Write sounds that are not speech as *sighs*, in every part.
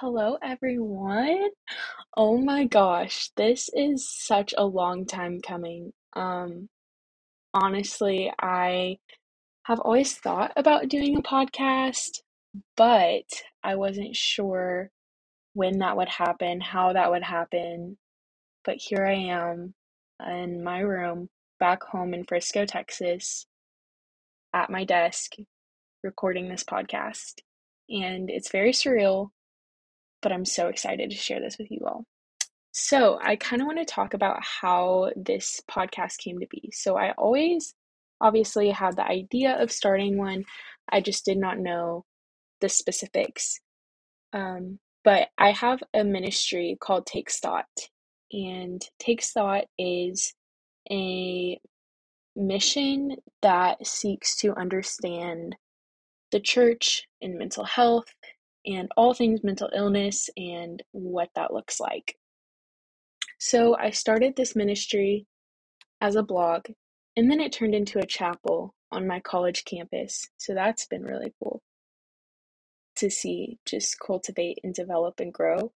Hello, everyone. Oh my gosh, this is such a long time coming. Um, honestly, I have always thought about doing a podcast, but I wasn't sure when that would happen, how that would happen. But here I am in my room back home in Frisco, Texas, at my desk, recording this podcast. And it's very surreal, but I'm so excited to share this with you all. So, I kind of want to talk about how this podcast came to be. So, I always obviously had the idea of starting one, I just did not know the specifics. Um, but I have a ministry called Takes Thought, and Takes Thought is a mission that seeks to understand the church and mental health and all things mental illness and what that looks like. So I started this ministry as a blog, and then it turned into a chapel on my college campus. So that's been really cool to see just cultivate and develop and grow.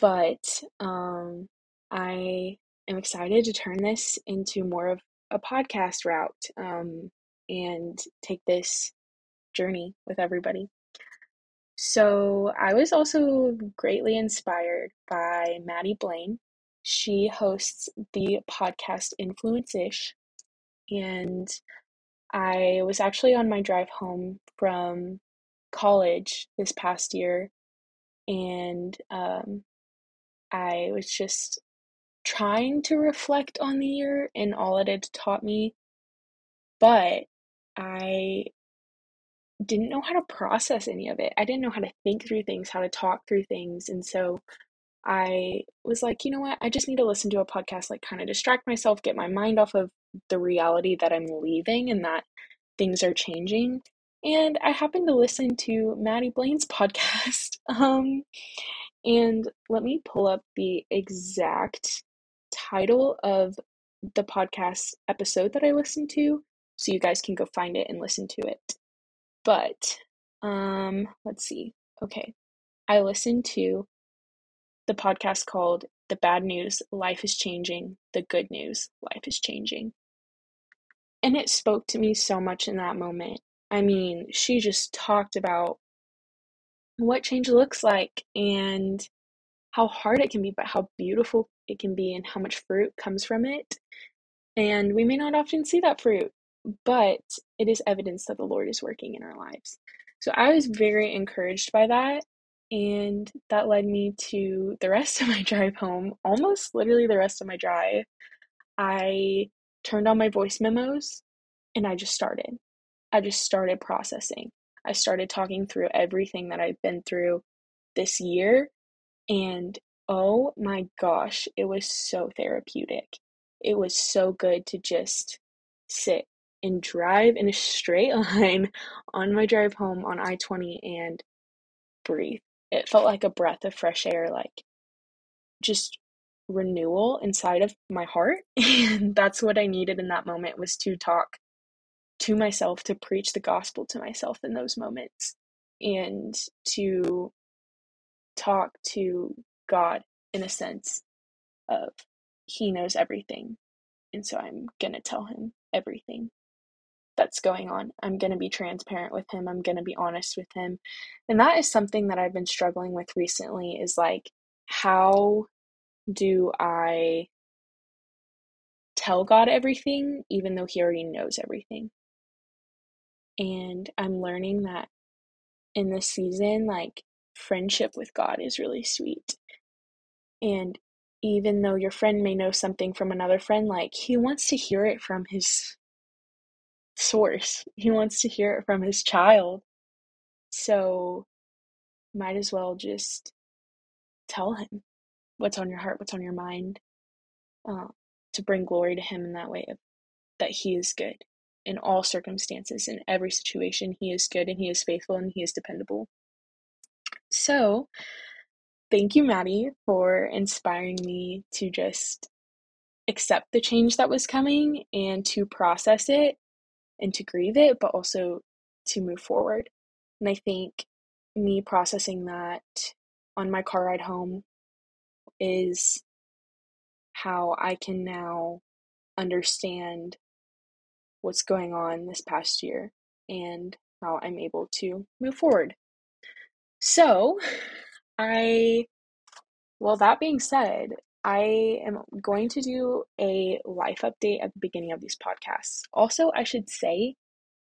But um, I am excited to turn this into more of a podcast route um, and take this journey with everybody. So I was also greatly inspired by Maddie Blaine. She hosts the podcast Influence Ish, and I was actually on my drive home from college this past year, and um, I was just trying to reflect on the year and all it had taught me, but I didn't know how to process any of it. I didn't know how to think through things, how to talk through things. And so I was like, you know what? I just need to listen to a podcast, like kind of distract myself, get my mind off of the reality that I'm leaving and that things are changing. And I happened to listen to Maddie Blaine's *laughs* podcast. Um, and let me pull up the exact title of the podcast episode that I listened to so you guys can go find it and listen to it. But um let's see. Okay. I listened to the podcast called The Bad News Life is Changing, The Good News Life is Changing. And it spoke to me so much in that moment. I mean, she just talked about what change looks like and how hard it can be, but how beautiful it can be and how much fruit comes from it. And we may not often see that fruit, but it is evidence that the Lord is working in our lives. So I was very encouraged by that. And that led me to the rest of my drive home, almost literally the rest of my drive. I turned on my voice memos and I just started. I just started processing. I started talking through everything that I've been through this year. And oh my gosh, it was so therapeutic. It was so good to just sit and drive in a straight *laughs* line on my drive home on I 20 and breathe. It felt like a breath of fresh air, like just renewal inside of my heart. *laughs* And that's what I needed in that moment was to talk to myself, to preach the gospel to myself in those moments, and to talk to God in a sense of He knows everything. And so I'm going to tell Him everything that's going on. I'm going to be transparent with him. I'm going to be honest with him. And that is something that I've been struggling with recently is like, how do I tell God everything, even though he already knows everything? And I'm learning that in this season, like, friendship with God is really sweet. And even though your friend may know something from another friend, like, he wants to hear it from his source. He wants to hear it from his child. So, might as well just tell him what's on your heart, what's on your mind, uh, to bring glory to him in that way of that he is good in all circumstances, in every situation. He is good and he is faithful and he is dependable. So, thank you, Maddie, for inspiring me to just accept the change that was coming and to process it and to grieve it, but also to move forward. And I think me processing that on my car ride home is how I can now understand what's going on this past year and how I'm able to move forward. So, I, well, that being said, I am going to do a life update at the beginning of these podcasts. Also, I should say,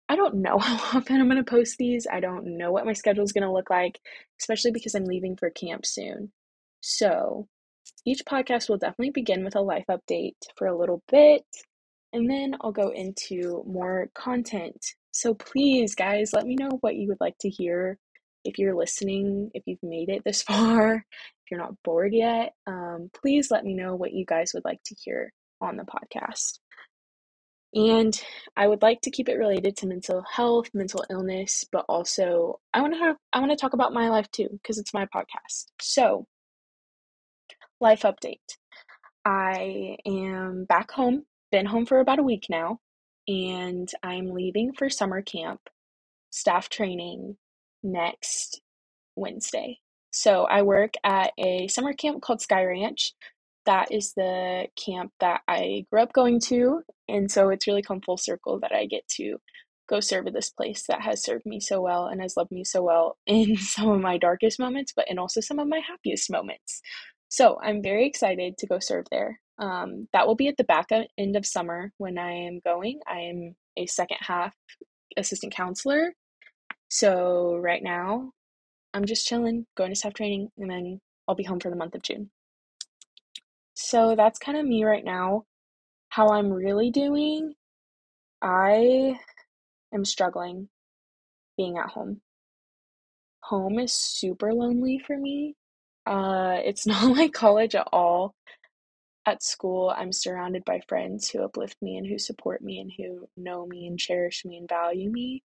I don't know *laughs* how often I'm going to post these. I don't know what my schedule is going to look like, especially because I'm leaving for camp soon. So, each podcast will definitely begin with a life update for a little bit, and then I'll go into more content. So, please, guys, let me know what you would like to hear if you're listening, if you've made it this *laughs* far, if you're not bored yet. Um, please let me know what you guys would like to hear on the podcast. And I would like to keep it related to mental health, mental illness, but also I want to have I want to talk about my life too because it's my podcast. So, life update. I am back home, been home for about a week now, and I'm leaving for summer camp, staff training next Wednesday. So I work at a summer camp called Sky Ranch. That is the camp that I grew up going to, and so it's really come full circle that I get to go serve at this place that has served me so well and has loved me so well *laughs* in some of my darkest moments, but in also some of my happiest moments. So I'm very excited to go serve there. Um, that will be at the back end of summer when I am going. I am a second half assistant counselor. So right now, I'm just chilling, going to staff training, and then I'll be home for the month of June. So that's kind of me right now. How I'm really doing, I am struggling being at home. Home is super lonely for me. Uh, it's *laughs* not like college at all. At school, I'm surrounded by friends who uplift me and who support me and who know me and cherish me and value me.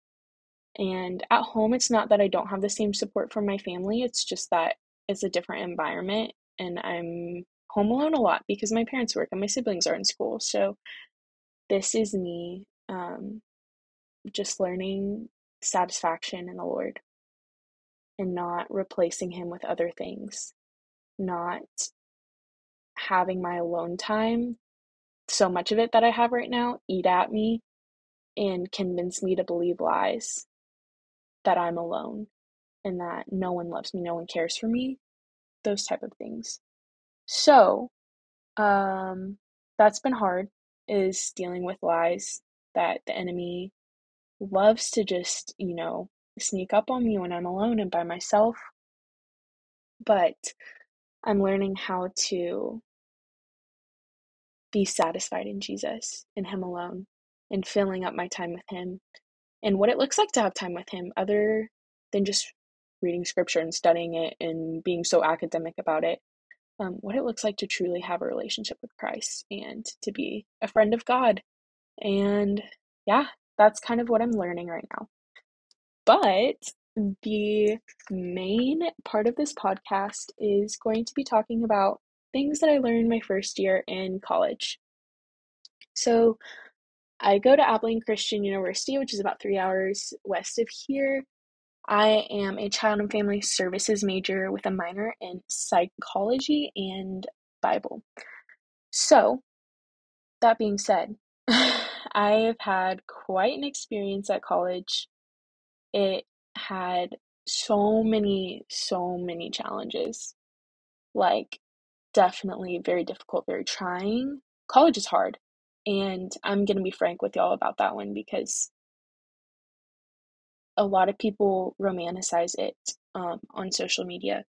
And at home, it's not that I don't have the same support from my family, it's just that it's a different environment and I'm home alone a lot because my parents work and my siblings are in school. So this is me um, just learning satisfaction in the Lord and not replacing Him with other things, not having my alone time, so much of it that I have right now, eat at me and convince me to believe lies that I'm alone and that no one loves me, no one cares for me, those type of things. So, um, that's been hard is dealing with lies that the enemy loves to just, you know, sneak up on me when I'm alone and by myself. But I'm learning how to be satisfied in Jesus, in Him alone, and filling up my time with Him, and what it looks like to have time with Him, other than just reading scripture and studying it and being so academic about it. Um, what it looks like to truly have a relationship with Christ and to be a friend of God. And yeah, that's kind of what I'm learning right now. But the main part of this podcast is going to be talking about things that I learned my first year in college. So, I go to Abilene Christian University, which is about three hours west of here. I am a child and family services major with a minor in psychology and Bible. So, that being said, *laughs* I have had quite an experience at college. It had so many, so many challenges. Like, definitely very difficult, very trying. College is hard. And I'm going to be frank with y'all about that one because a lot of people romanticize it um, on social media.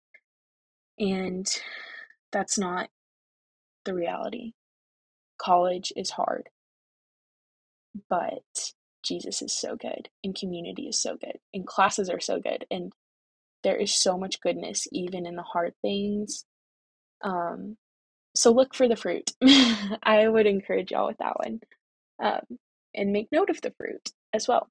And that's not the reality. College is hard, but Jesus is so good, and community is so good, and classes are so good, and there is so much goodness even in the hard things. Um, so look for the fruit. *laughs* I would encourage y'all with that one. Um, and make note of the fruit as well.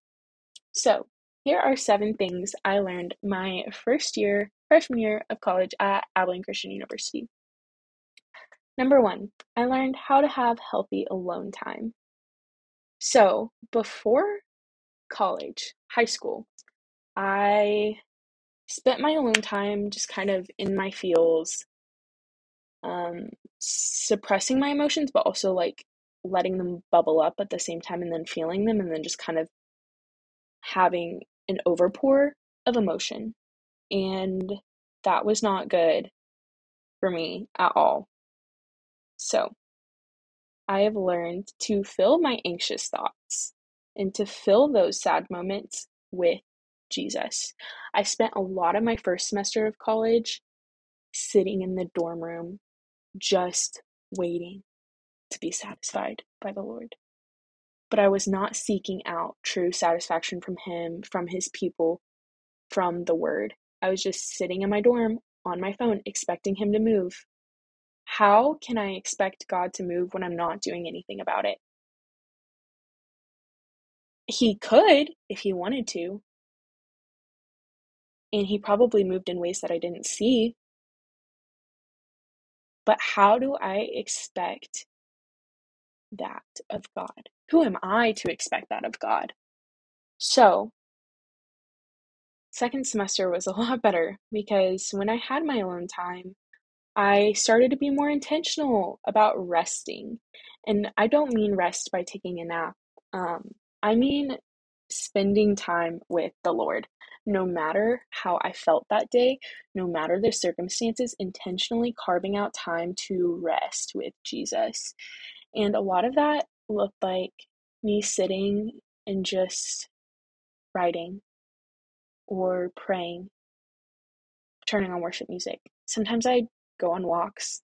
So, here are seven things I learned my first year, freshman year of college at Abilene Christian University. Number one, I learned how to have healthy alone time. So, before college, high school, I spent my alone time just kind of in my feels, um, suppressing my emotions, but also like letting them bubble up at the same time and then feeling them and then just kind of having an overpour of emotion. And that was not good for me at all. So, I have learned to fill my anxious thoughts and to fill those sad moments with Jesus. I spent a lot of my first semester of college sitting in the dorm room just waiting to be satisfied by the Lord. But I was not seeking out true satisfaction from Him, from His people, from the Word. I was just sitting in my dorm on my phone expecting Him to move. How can I expect God to move when I'm not doing anything about it? He could if He wanted to. And He probably moved in ways that I didn't see. But how do I expect that of God? Who am I to expect that of God? So, second semester was a *laughs* lot better because when I had my alone time, I started to be more intentional about resting. And I don't mean rest by taking a nap. Um, I mean spending time with the Lord. No matter how I felt that day, no matter the circumstances, intentionally carving out time to rest with Jesus. And a lot of that looked like me sitting and just writing or praying, turning on worship music. Sometimes I go on walks.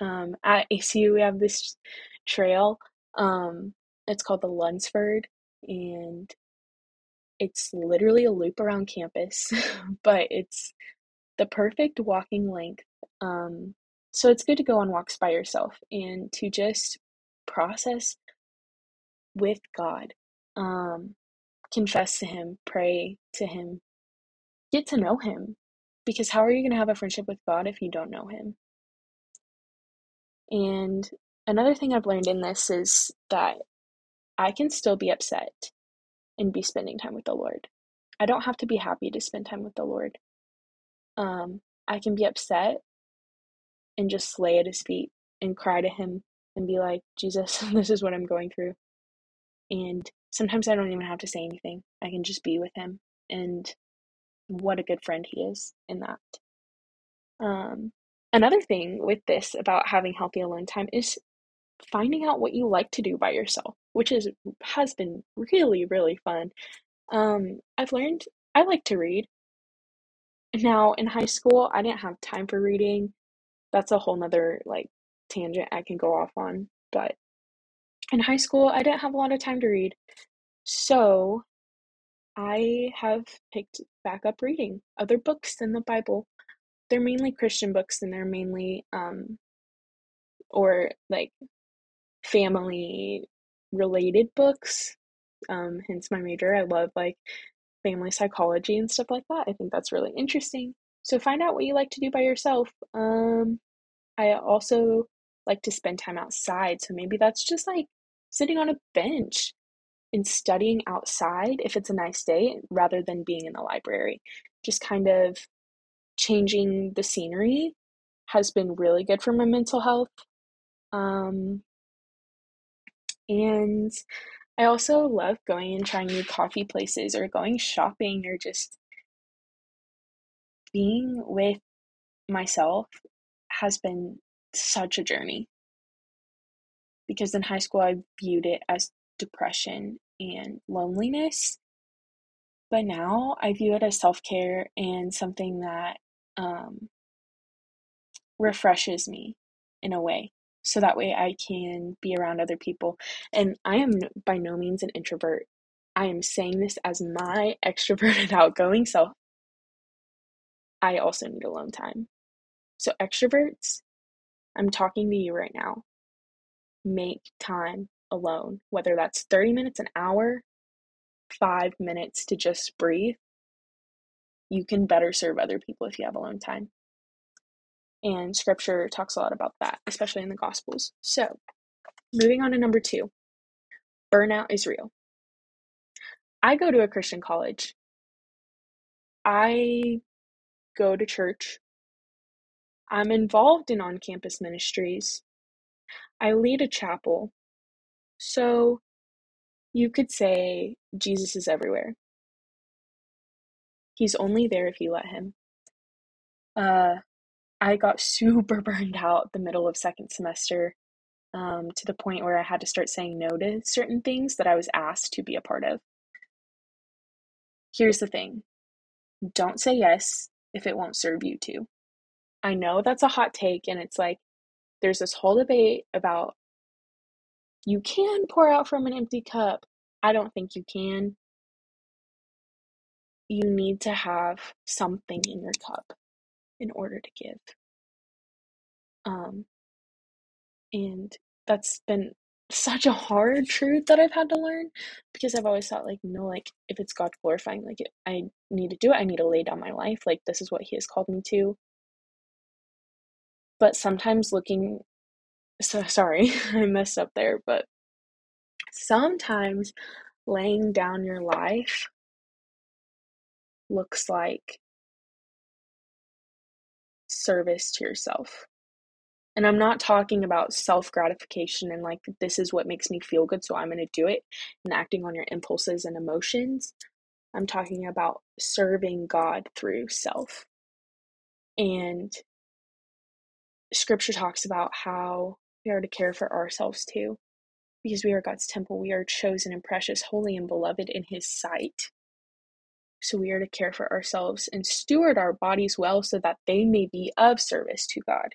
Um, at ACU, we have this trail. Um, it's called the Lunsford, and it's literally a loop around campus, *laughs* but it's the perfect walking length. Um, so it's good to go on walks by yourself and to just process with God. Um, confess to Him, pray to Him, get to know Him. Because how are you going to have a friendship with God if you don't know Him? And another thing I've learned in this is that I can still be upset and be spending time with the Lord. I don't have to be happy to spend time with the Lord. Um, I can be upset and just lay at His feet and cry to Him and be like, Jesus, *laughs* this is what I'm going through. And sometimes I don't even have to say anything. I can just be with Him. And what a good friend He is in that. Um, another thing with this about having healthy alone time is finding out what you like to do by yourself, which is has been really really fun. Um, I've learned I like to read. Now in high school, I didn't have time for reading. That's a whole nother like tangent I can go off on. But in high school, I didn't have a lot of time to read, so I have picked back up reading other books than the Bible. They're mainly Christian books, and they're mainly um, or like family related books. Um, hence my major. I love like family psychology and stuff like that. I think that's really interesting. So find out what you like to do by yourself. Um, I also like to spend time outside. So maybe that's just like sitting on a bench and studying outside if it's a nice day rather than being in the library. Just kind of changing the scenery has been really good for my mental health. Um, and I also love going and trying new coffee places or going shopping or just being with myself has been such a journey. Because in high school, I viewed it as depression and loneliness. But now I view it as self care and something that um, refreshes me in a way so that way I can be around other people. And I am by no means an introvert. I am saying this as my *laughs* extroverted, outgoing self. I also need alone time. So, extroverts, I'm talking to you right now. Make time alone, whether that's 30 minutes, an hour, five minutes to just breathe. You can better serve other people if you have alone time. And scripture talks a lot about that, especially in the Gospels. So, moving on to number two burnout is real. I go to a Christian college. I go to church. I'm involved in on campus ministries. I lead a chapel. So you could say Jesus is everywhere. He's only there if you let him. Uh, I got super *laughs* burned out the middle of second semester um, to the point where I had to start saying no to certain things that I was asked to be a part of. Here's the thing don't say yes if it won't serve you to. I know that's a hot take, and it's like there's this whole debate about you can pour out from an empty cup. I don't think you can. You need to have something in your cup in order to give. Um, and that's been *laughs* such a hard truth that I've had to learn because I've always thought like no like if it's God glorifying like it, I need to do it. I need to lay down my life. Like this is what he has called me to. But sometimes looking so *laughs* sorry *laughs* I messed up there but sometimes laying down your life looks like service to yourself and I'm not talking about self gratification and like, this is what makes me feel good, so I'm going to do it and acting on your impulses and emotions. I'm talking about serving God through self. And scripture talks about how we are to care for ourselves too, because we are God's temple. We are chosen and precious, holy and beloved in His sight. So we are to care for ourselves and steward our bodies well so that they may be of service to God.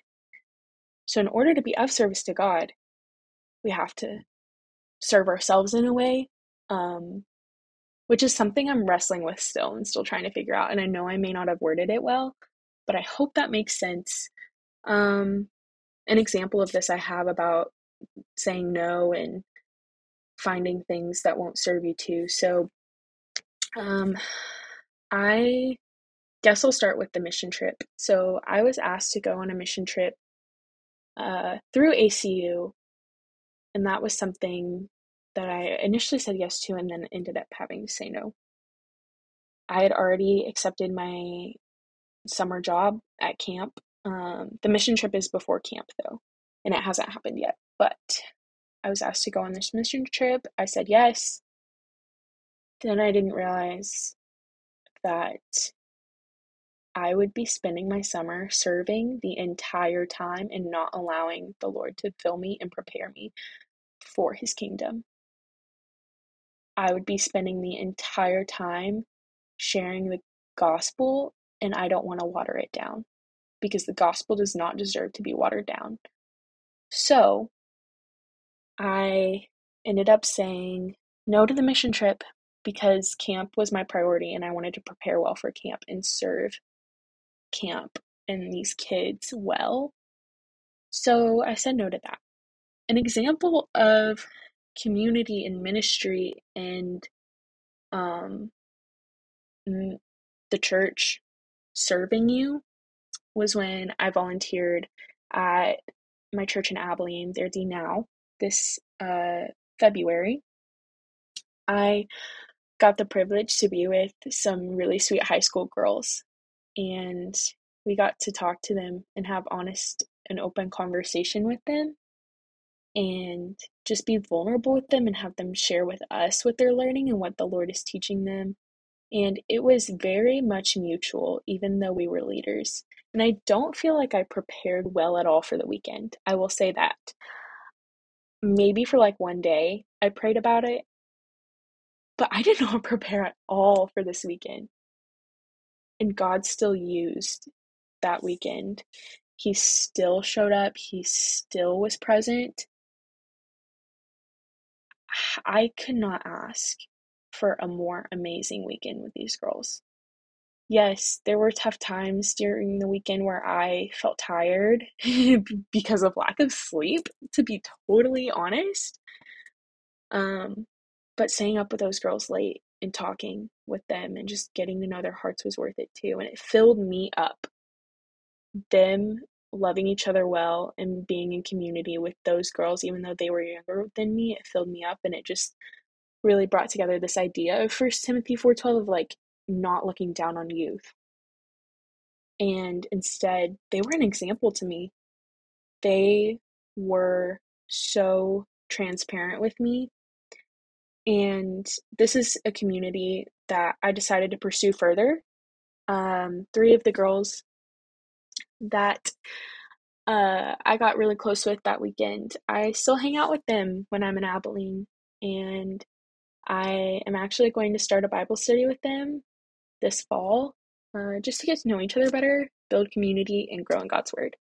So, in order to be of service to God, we have to serve ourselves in a way, um, which is something I'm wrestling with still and still trying to figure out. And I know I may not have worded it well, but I hope that makes sense. Um, an example of this I have about saying no and finding things that won't serve you too. So, um, I guess I'll start with the mission trip. So, I was asked to go on a mission trip uh, through ACU, and that was something that I initially said yes to and then ended up having to say no. I had already accepted my summer job at camp. Um, the mission trip is before camp though, and it hasn't happened yet. But I was asked to go on this mission trip. I said yes. Then I didn't realize that I would be spending my summer serving the entire time and not allowing the Lord to fill me and prepare me for his kingdom. I would be spending the entire time sharing the gospel, and I don't want to water it down because the gospel does not deserve to be watered down. So I ended up saying no to the mission trip because camp was my priority and I wanted to prepare well for camp and serve camp and these kids well. So I said no to that. An example of community and ministry and um, the church serving you was when I volunteered at my church in Abilene, their D Now, this uh, February. I got the privilege to be with some really sweet high school girls and we got to talk to them and have honest and open conversation with them and just be vulnerable with them and have them share with us what they're learning and what the Lord is teaching them. And it was very much mutual, even though we were leaders. And I don't feel like I prepared well at all for the weekend. I will say that. Maybe for like one day, I prayed about it, but I did *laughs* not prepare at all for this weekend and God still used that weekend. He still showed up, he still was present. *sighs* I could not ask for a more amazing weekend with these girls. Yes, there were tough times during the weekend where I felt tired *laughs* because of lack of sleep, to be totally honest. Um, but staying up with those girls late and talking with them and just getting to know their hearts was worth it too. And it filled me up. Them loving each other well and being in community with those girls, even though they were younger than me, it filled me up and it just really brought together this idea of First Timothy 4:12 of like not looking down on youth. And instead, they were an example to me. They were so transparent with me. And this is a community that I decided to pursue further. Um, three of the girls that uh, I got really close with that weekend, I still hang out with them when I'm in Abilene. And I am actually going to start a Bible study with them this fall uh, just to get to know each other better, build community, and grow in God's Word.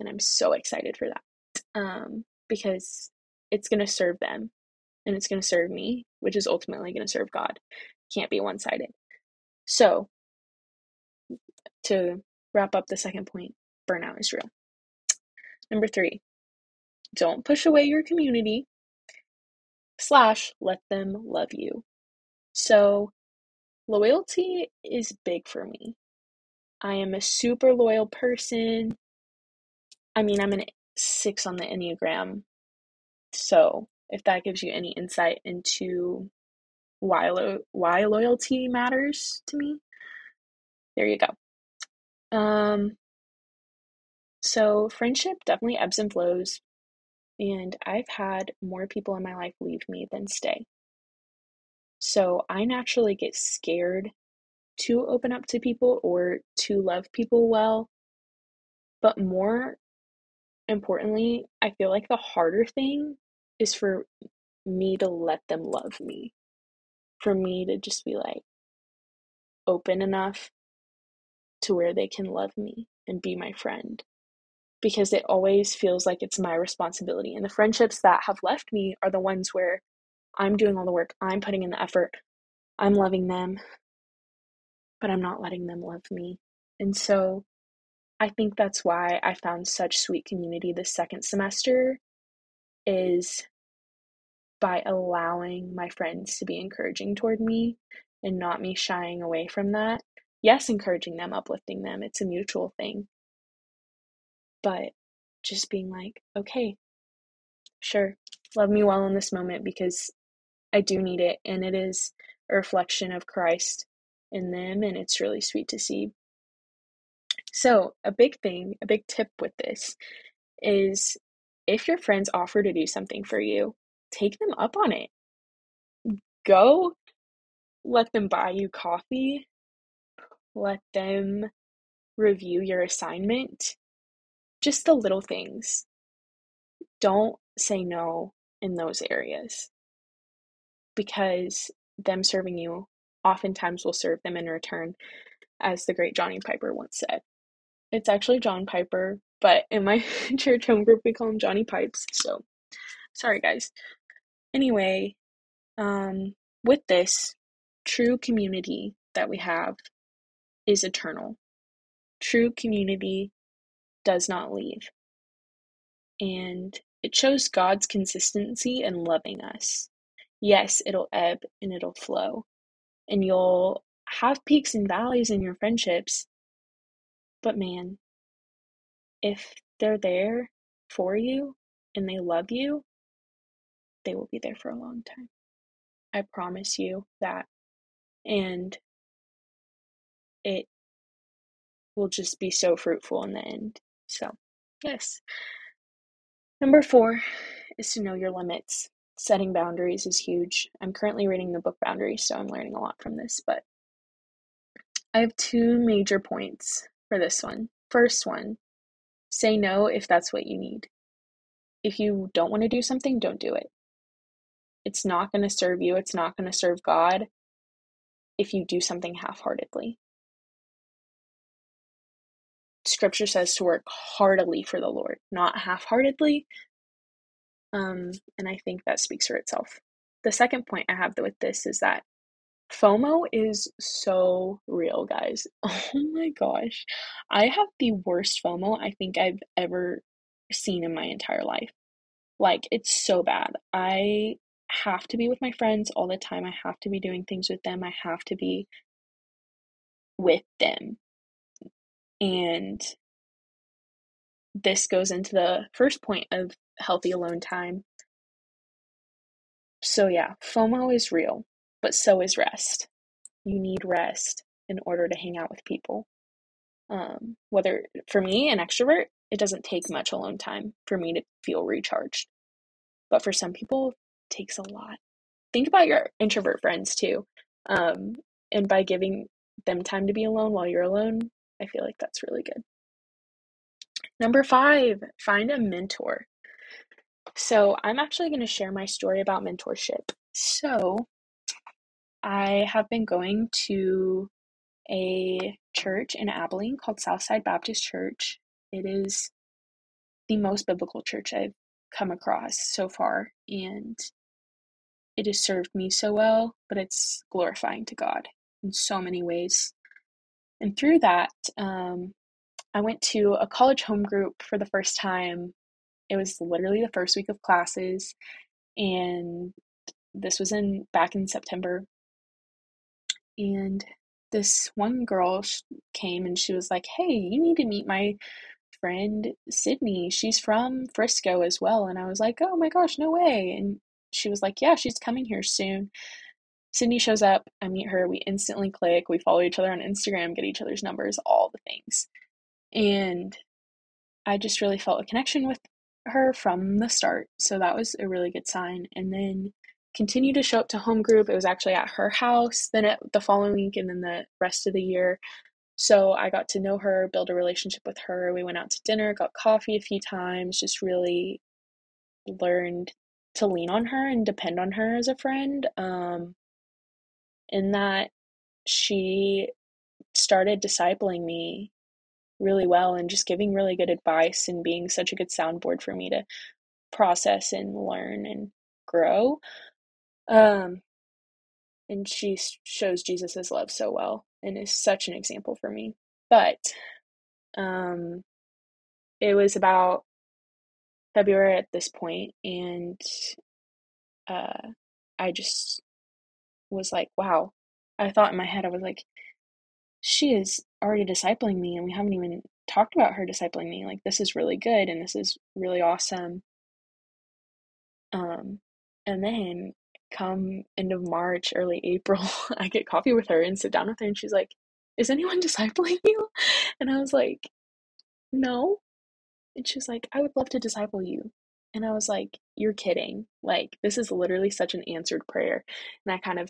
And I'm so excited for that um, because it's going to serve them and it's going to serve me, which is ultimately going to serve God. Can't be one sided. So, to wrap up the second point, burnout is real. Number three, don't push away your community, slash, let them love you. So, loyalty is big for me. I am a super loyal person. I mean, I'm an six on the Enneagram. So, if that gives you any insight into why, lo- why loyalty matters to me, there you go. Um, so, friendship definitely ebbs and flows. And I've had more people in my life leave me than stay. So, I naturally get scared to open up to people or to love people well. But more importantly, I feel like the harder thing is for me to let them love me. For me to just be like open enough to where they can love me and be my friend. Because it always feels like it's my responsibility. And the friendships that have left me are the ones where I'm doing all the work, I'm putting in the effort, I'm loving them, but I'm not letting them love me. And so I think that's why I found such sweet community this second semester is by allowing my friends to be encouraging toward me and not me shying away from that. Yes, encouraging them, uplifting them, it's a mutual thing. But just being like, okay, sure, love me well in this moment because I do need it and it is a reflection of Christ in them and it's really sweet to see. So, a big thing, a big tip with this is if your friends offer to do something for you, take them up on it. Go let them buy you coffee, let them review your assignment. Just the little things. Don't say no in those areas because them serving you oftentimes will serve them in return, as the great Johnny Piper once said. It's actually John Piper, but in my *laughs* church home group we call him Johnny Pipes. So sorry guys. Anyway, um, with this true community that we have is eternal. True community does not leave. And it shows God's consistency in loving us. Yes, it'll ebb and it'll flow. And you'll have peaks and valleys in your friendships. But man, if they're there for you and they love you, they will be there for a long time. I promise you that. And it will just be so fruitful in the end. So, yes. Number four is to know your limits. Setting boundaries is huge. I'm currently reading the book Boundaries, so I'm learning a lot from this, but I have two major points for this one. First one, say no if that's what you need. If you don't want to do something, don't do it. It's not going to serve you, it's not going to serve God if you do something half heartedly. Scripture says to work heartily for the Lord, not half heartedly. Um, and I think that speaks for itself. The second point I have with this is that FOMO is so real, guys. *laughs* Oh my gosh. I have the worst FOMO I think I've ever seen in my entire life. Like, it's so bad. I have to be with my friends all the time. I have to be doing things with them. I have to be with them. And this goes into the first point of healthy alone time. So, yeah, FOMO is real, but so is rest. You need rest in order to hang out with people. Um, whether for me, an extrovert, it doesn't take much alone time for me to feel recharged. But for some people, takes a lot. Think about your introvert friends too. Um, and by giving them time to be alone while you're alone, I feel like that's really good. Number five, find a mentor. So, I'm actually going to share my story about mentorship. So, I have been going to a church in Abilene called Southside Baptist Church. It is the most biblical church I've come across so far, and it has served me so well, but it's glorifying to God in so many ways. And through that, um, I went to a college home group for the first time. It was literally the first week of classes, and this was in back in September. And this one girl came and she was like, "Hey, you need to meet my friend Sydney. She's from Frisco as well." And I was like, "Oh my gosh, no way!" And she was like, "Yeah, she's coming here soon." Sydney shows up. I meet her. We instantly click. We follow each other on Instagram, get each other's numbers, all the things. And I just really felt a connection with her from the start. So that was a really good sign. And then continued to show up to home group. It was actually at her house then at the following week and then the rest of the year. So I got to know her, build a relationship with her. We went out to dinner, got coffee a few times, just really learned to lean on her and depend on her as a friend. Um, in that she started discipling me really well and just giving really good advice and being such a good soundboard for me to process and learn and grow. Um, and she shows Jesus's love so well and is such an example for me. But um, it was about February at this point, and uh, I just was like, wow. I thought in my head, I was like, she is already discipling me, and we haven't even talked about her discipling me. Like, this is really good, and this is really awesome. Um, and then come end of March, early April, *laughs* I get coffee with her and sit down with her, and she's like, Is anyone *laughs* discipling you? And I was like, No. And she's like, I would love to disciple you. And I was like, You're kidding. Like, this is literally such an answered prayer. And I kind of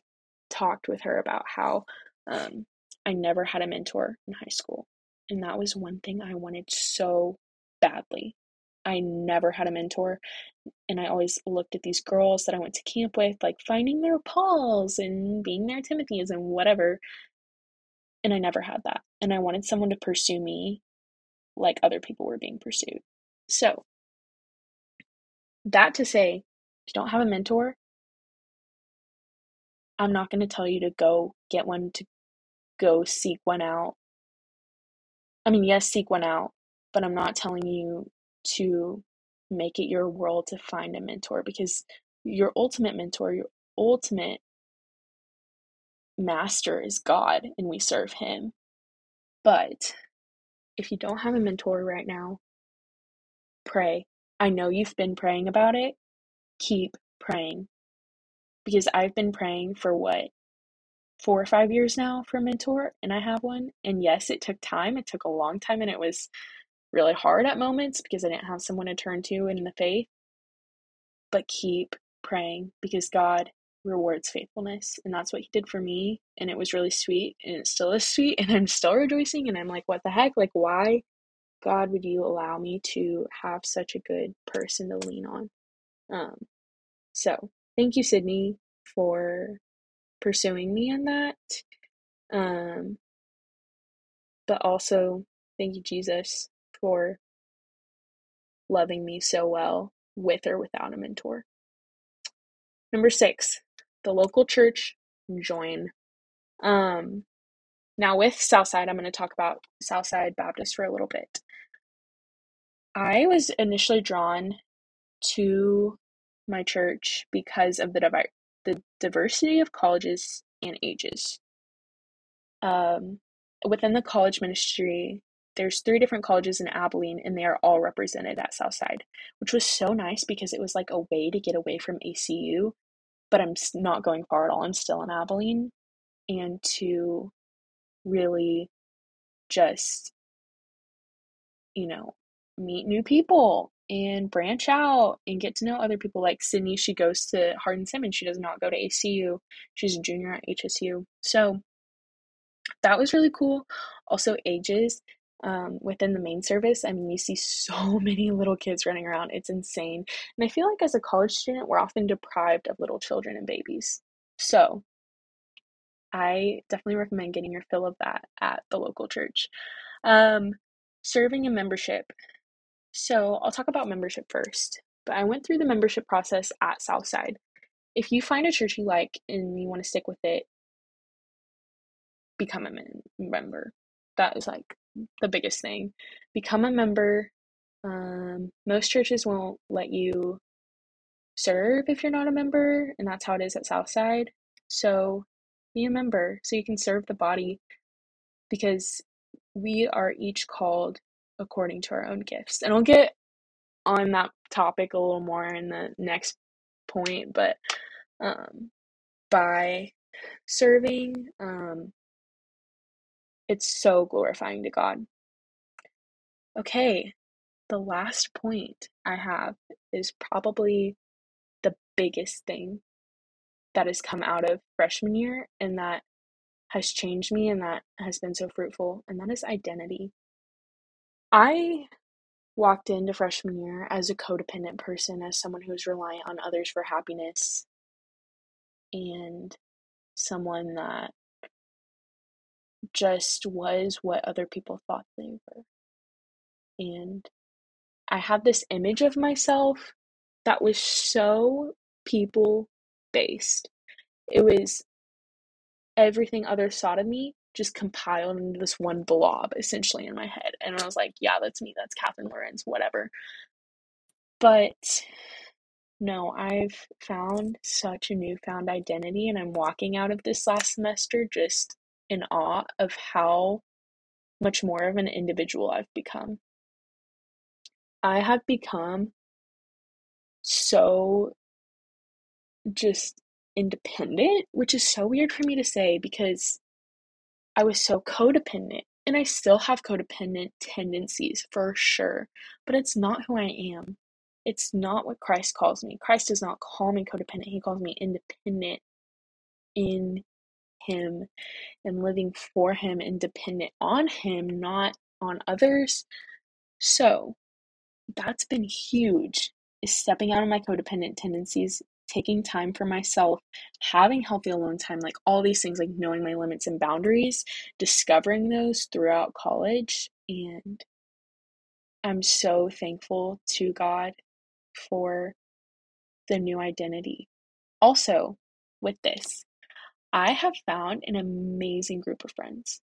talked with her about how um, I never had a mentor in high school. And that was one thing I wanted so badly. I never had a mentor. And I always looked at these girls that I went to camp with, like finding their Pauls and being their Timothys and whatever. And I never had that. And I wanted someone to pursue me like other people were being pursued. So, that to say, if you don't have a mentor, I'm not going to tell you to go get one, to go seek one out. I mean, yes, seek one out, but I'm not telling you to make it your world to find a mentor because your ultimate mentor, your ultimate master is God and we serve Him. But if you don't have a mentor right now, pray. I know you've been praying about it. Keep praying. Because I've been praying for what, four or five years now for a mentor, and I have one. And yes, it took time. It took a long time, and it was really hard at moments because I didn't have someone to turn to in the faith. But keep praying because God rewards faithfulness. And that's what He did for me. And it was really sweet. And it still is sweet. *laughs* And I'm still rejoicing. And I'm like, what the heck? Like, why, God, would you allow me to have such a good person to lean on? Um, so thank you, Sydney, for pursuing me in that. Um, but also, thank you, Jesus, for loving me so well with or without a mentor. Number six, the local church join. Um, now, with Southside, I'm going to talk about Southside Baptist for a little bit. I was initially drawn to my church because of the, divi- the diversity of colleges and ages. Um, within the college ministry, there's three different colleges in Abilene, and they are all represented at Southside, which was so nice because it was like a way to get away from ACU. But I'm not going far at all. I'm still in Abilene, and to really just you know, meet new people and branch out and get to know other people. Like Sydney, she goes to Hardin Simmons. She does not go to ACU. She's a junior at HSU. So that was really cool. Also, ages um, within the main service. I mean, you see so *laughs* many little kids running around. It's insane. And I feel like as a college student, we're often deprived of little children and babies. So I definitely recommend getting your fill of that at the local church. Um, serving a membership. So I'll talk about membership first. But I went through the membership process at Southside. If you find a church you like and you want to stick with it, become a member. That is like the biggest thing. Become a member. Um, most churches won't let you serve if you're not a member, and that's how it is at Southside. So be a member so you can serve the body because we are each called according to our own gifts. And I'll get on that topic a little more in the next point, but um, by serving, um, it's so glorifying to God. Okay, the last point I have is probably the biggest thing that has come out of freshman year and that has changed me and that has been so fruitful, and that is identity. I walked into freshman year as a codependent person, as someone who's reliant on others for happiness, and someone that just was what other people thought they were. And I had this image of myself that was so people based. It was everything others thought of me just compiled into this one blob essentially in my head. And I was like, yeah, that's me. That's Catherine Lorenz, whatever. But no, I've found such a newfound identity, and I'm walking out of this last semester just in awe of how much more of an individual I've become. I have become so just independent, which is so weird for me to say because I was so codependent. And I still have codependent tendencies for sure, but it's not who I am. It's not what Christ calls me. Christ does not call me codependent, He calls me independent in Him and living for Him and dependent on Him, not on others. So that's been huge, is stepping out of my codependent tendencies taking time for myself, having healthy alone time, like all these things, like knowing my limits and boundaries, discovering those throughout college. And I'm so thankful to God for the new identity. Also, with this, I have found an amazing group of friends.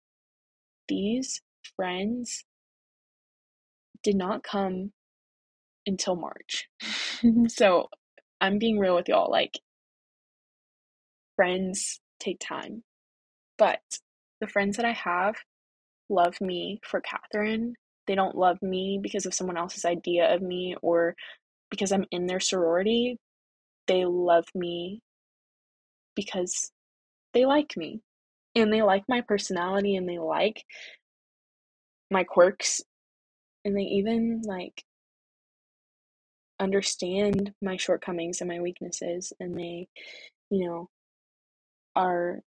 These friends did not come until March. *laughs* so I'm being real with y'all. Like, friends take time. But the friends that I have love me for Catherine. They don't love me because of someone else's idea of me or because I'm in their sorority. They love me because they like me. And they like my personality and they like my quirks. And they even like understand my shortcomings and my weaknesses and they you know are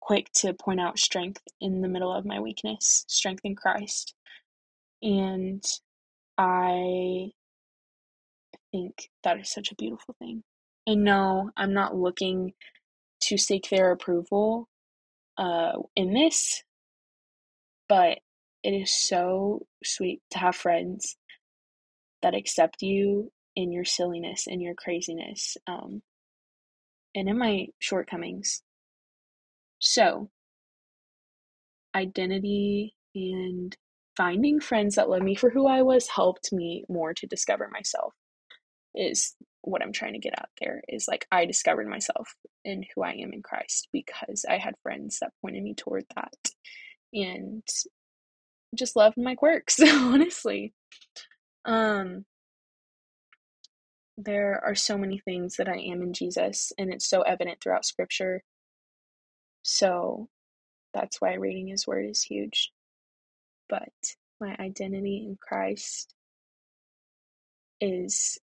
quick to point out strength in the middle of my weakness strength in christ and i think that is such a beautiful thing and no i'm not looking to seek their approval uh, in this but it is so sweet to have friends that accept you in your silliness and your craziness um, and in my shortcomings. So, identity and finding friends that love me for who I was helped me more to discover myself, is what I'm trying to get out there. Is like I discovered myself and who I am in Christ because I had friends that pointed me toward that and just loved my quirks, *laughs* honestly. Um, there are so many things that I am in Jesus, and it's so evident throughout Scripture. So that's why reading His Word is huge. But my identity in Christ is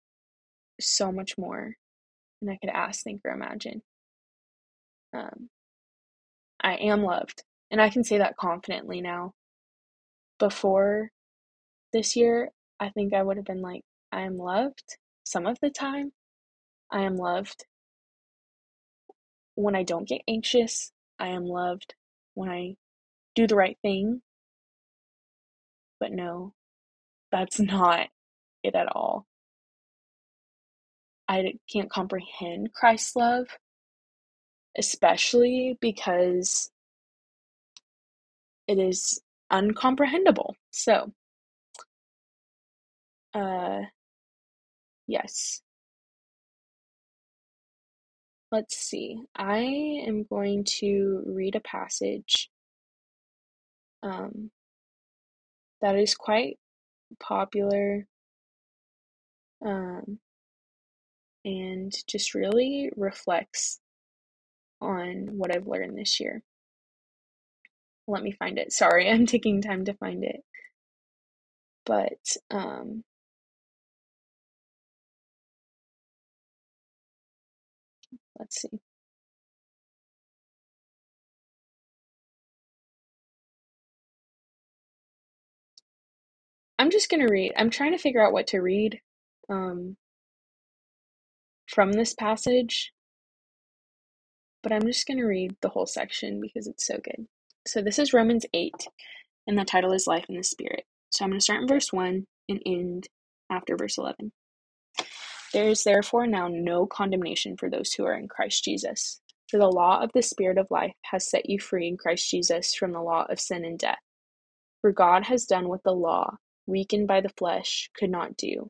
so much more than I could ask, think, or imagine. Um, I am loved, and I can say that confidently now. Before this year, I think I would have been like, I am loved some of the time. I am loved when I don't get anxious. I am loved when I do the right thing. But no, that's *laughs* not it at all. I can't comprehend Christ's love, especially because it is uncomprehendable. So, uh, yes. Let's see. I am going to read a passage um, that is quite popular um, and just really reflects on what I've learned this year. Let me find it. Sorry, *laughs* I'm taking time to find it. But um, let's see. I'm just gonna read. I'm trying to figure out what to read um, from this passage, but I'm just gonna read the whole section because it's so good. So this is Romans 8, and the title is Life in the Spirit. So I'm gonna start in verse 1 and end after verse 11. There is therefore now no condemnation for those who are in Christ Jesus. For the law of the Spirit of life has set you free in Christ Jesus from the law of sin and death. For God has done what the law, weakened by the flesh, could not do.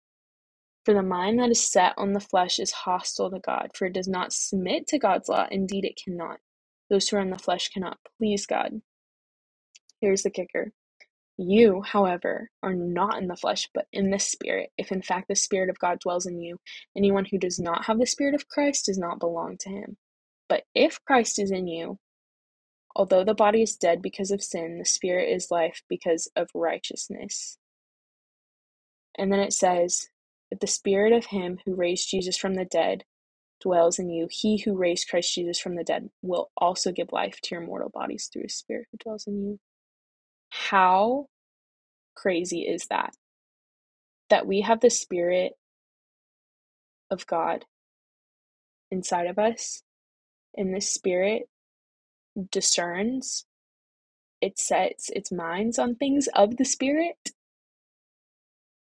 For the mind that is set on the flesh is hostile to God, for it does not submit to God's law. Indeed, it cannot. Those who are in the flesh cannot please God. Here's the kicker. You, however, are not in the flesh, but in the Spirit, if in fact the Spirit of God dwells in you. Anyone who does not have the Spirit of Christ does not belong to him. But if Christ is in you, Although the body is dead because of sin, the spirit is life because of righteousness. And then it says, If the spirit of him who raised Jesus from the dead dwells in you, he who raised Christ Jesus from the dead will also give life to your mortal bodies through his spirit who dwells in you. How crazy is that? That we have the spirit of God inside of us, and this spirit discerns, it sets its minds on things of the Spirit,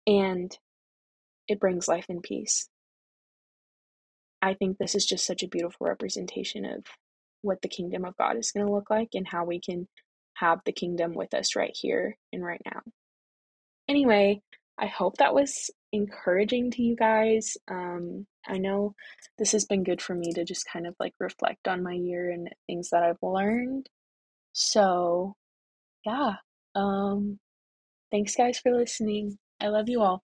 and it brings life and peace. I think this is just such a beautiful representation of what the kingdom of God is going to look like and how we can have the kingdom with us right here and right now. Anyway, I hope that was encouraging to you guys. Um, I know this has been good for me to just kind of like reflect on my year and things that I've learned. So, yeah. Um, thanks guys for listening. I love you all.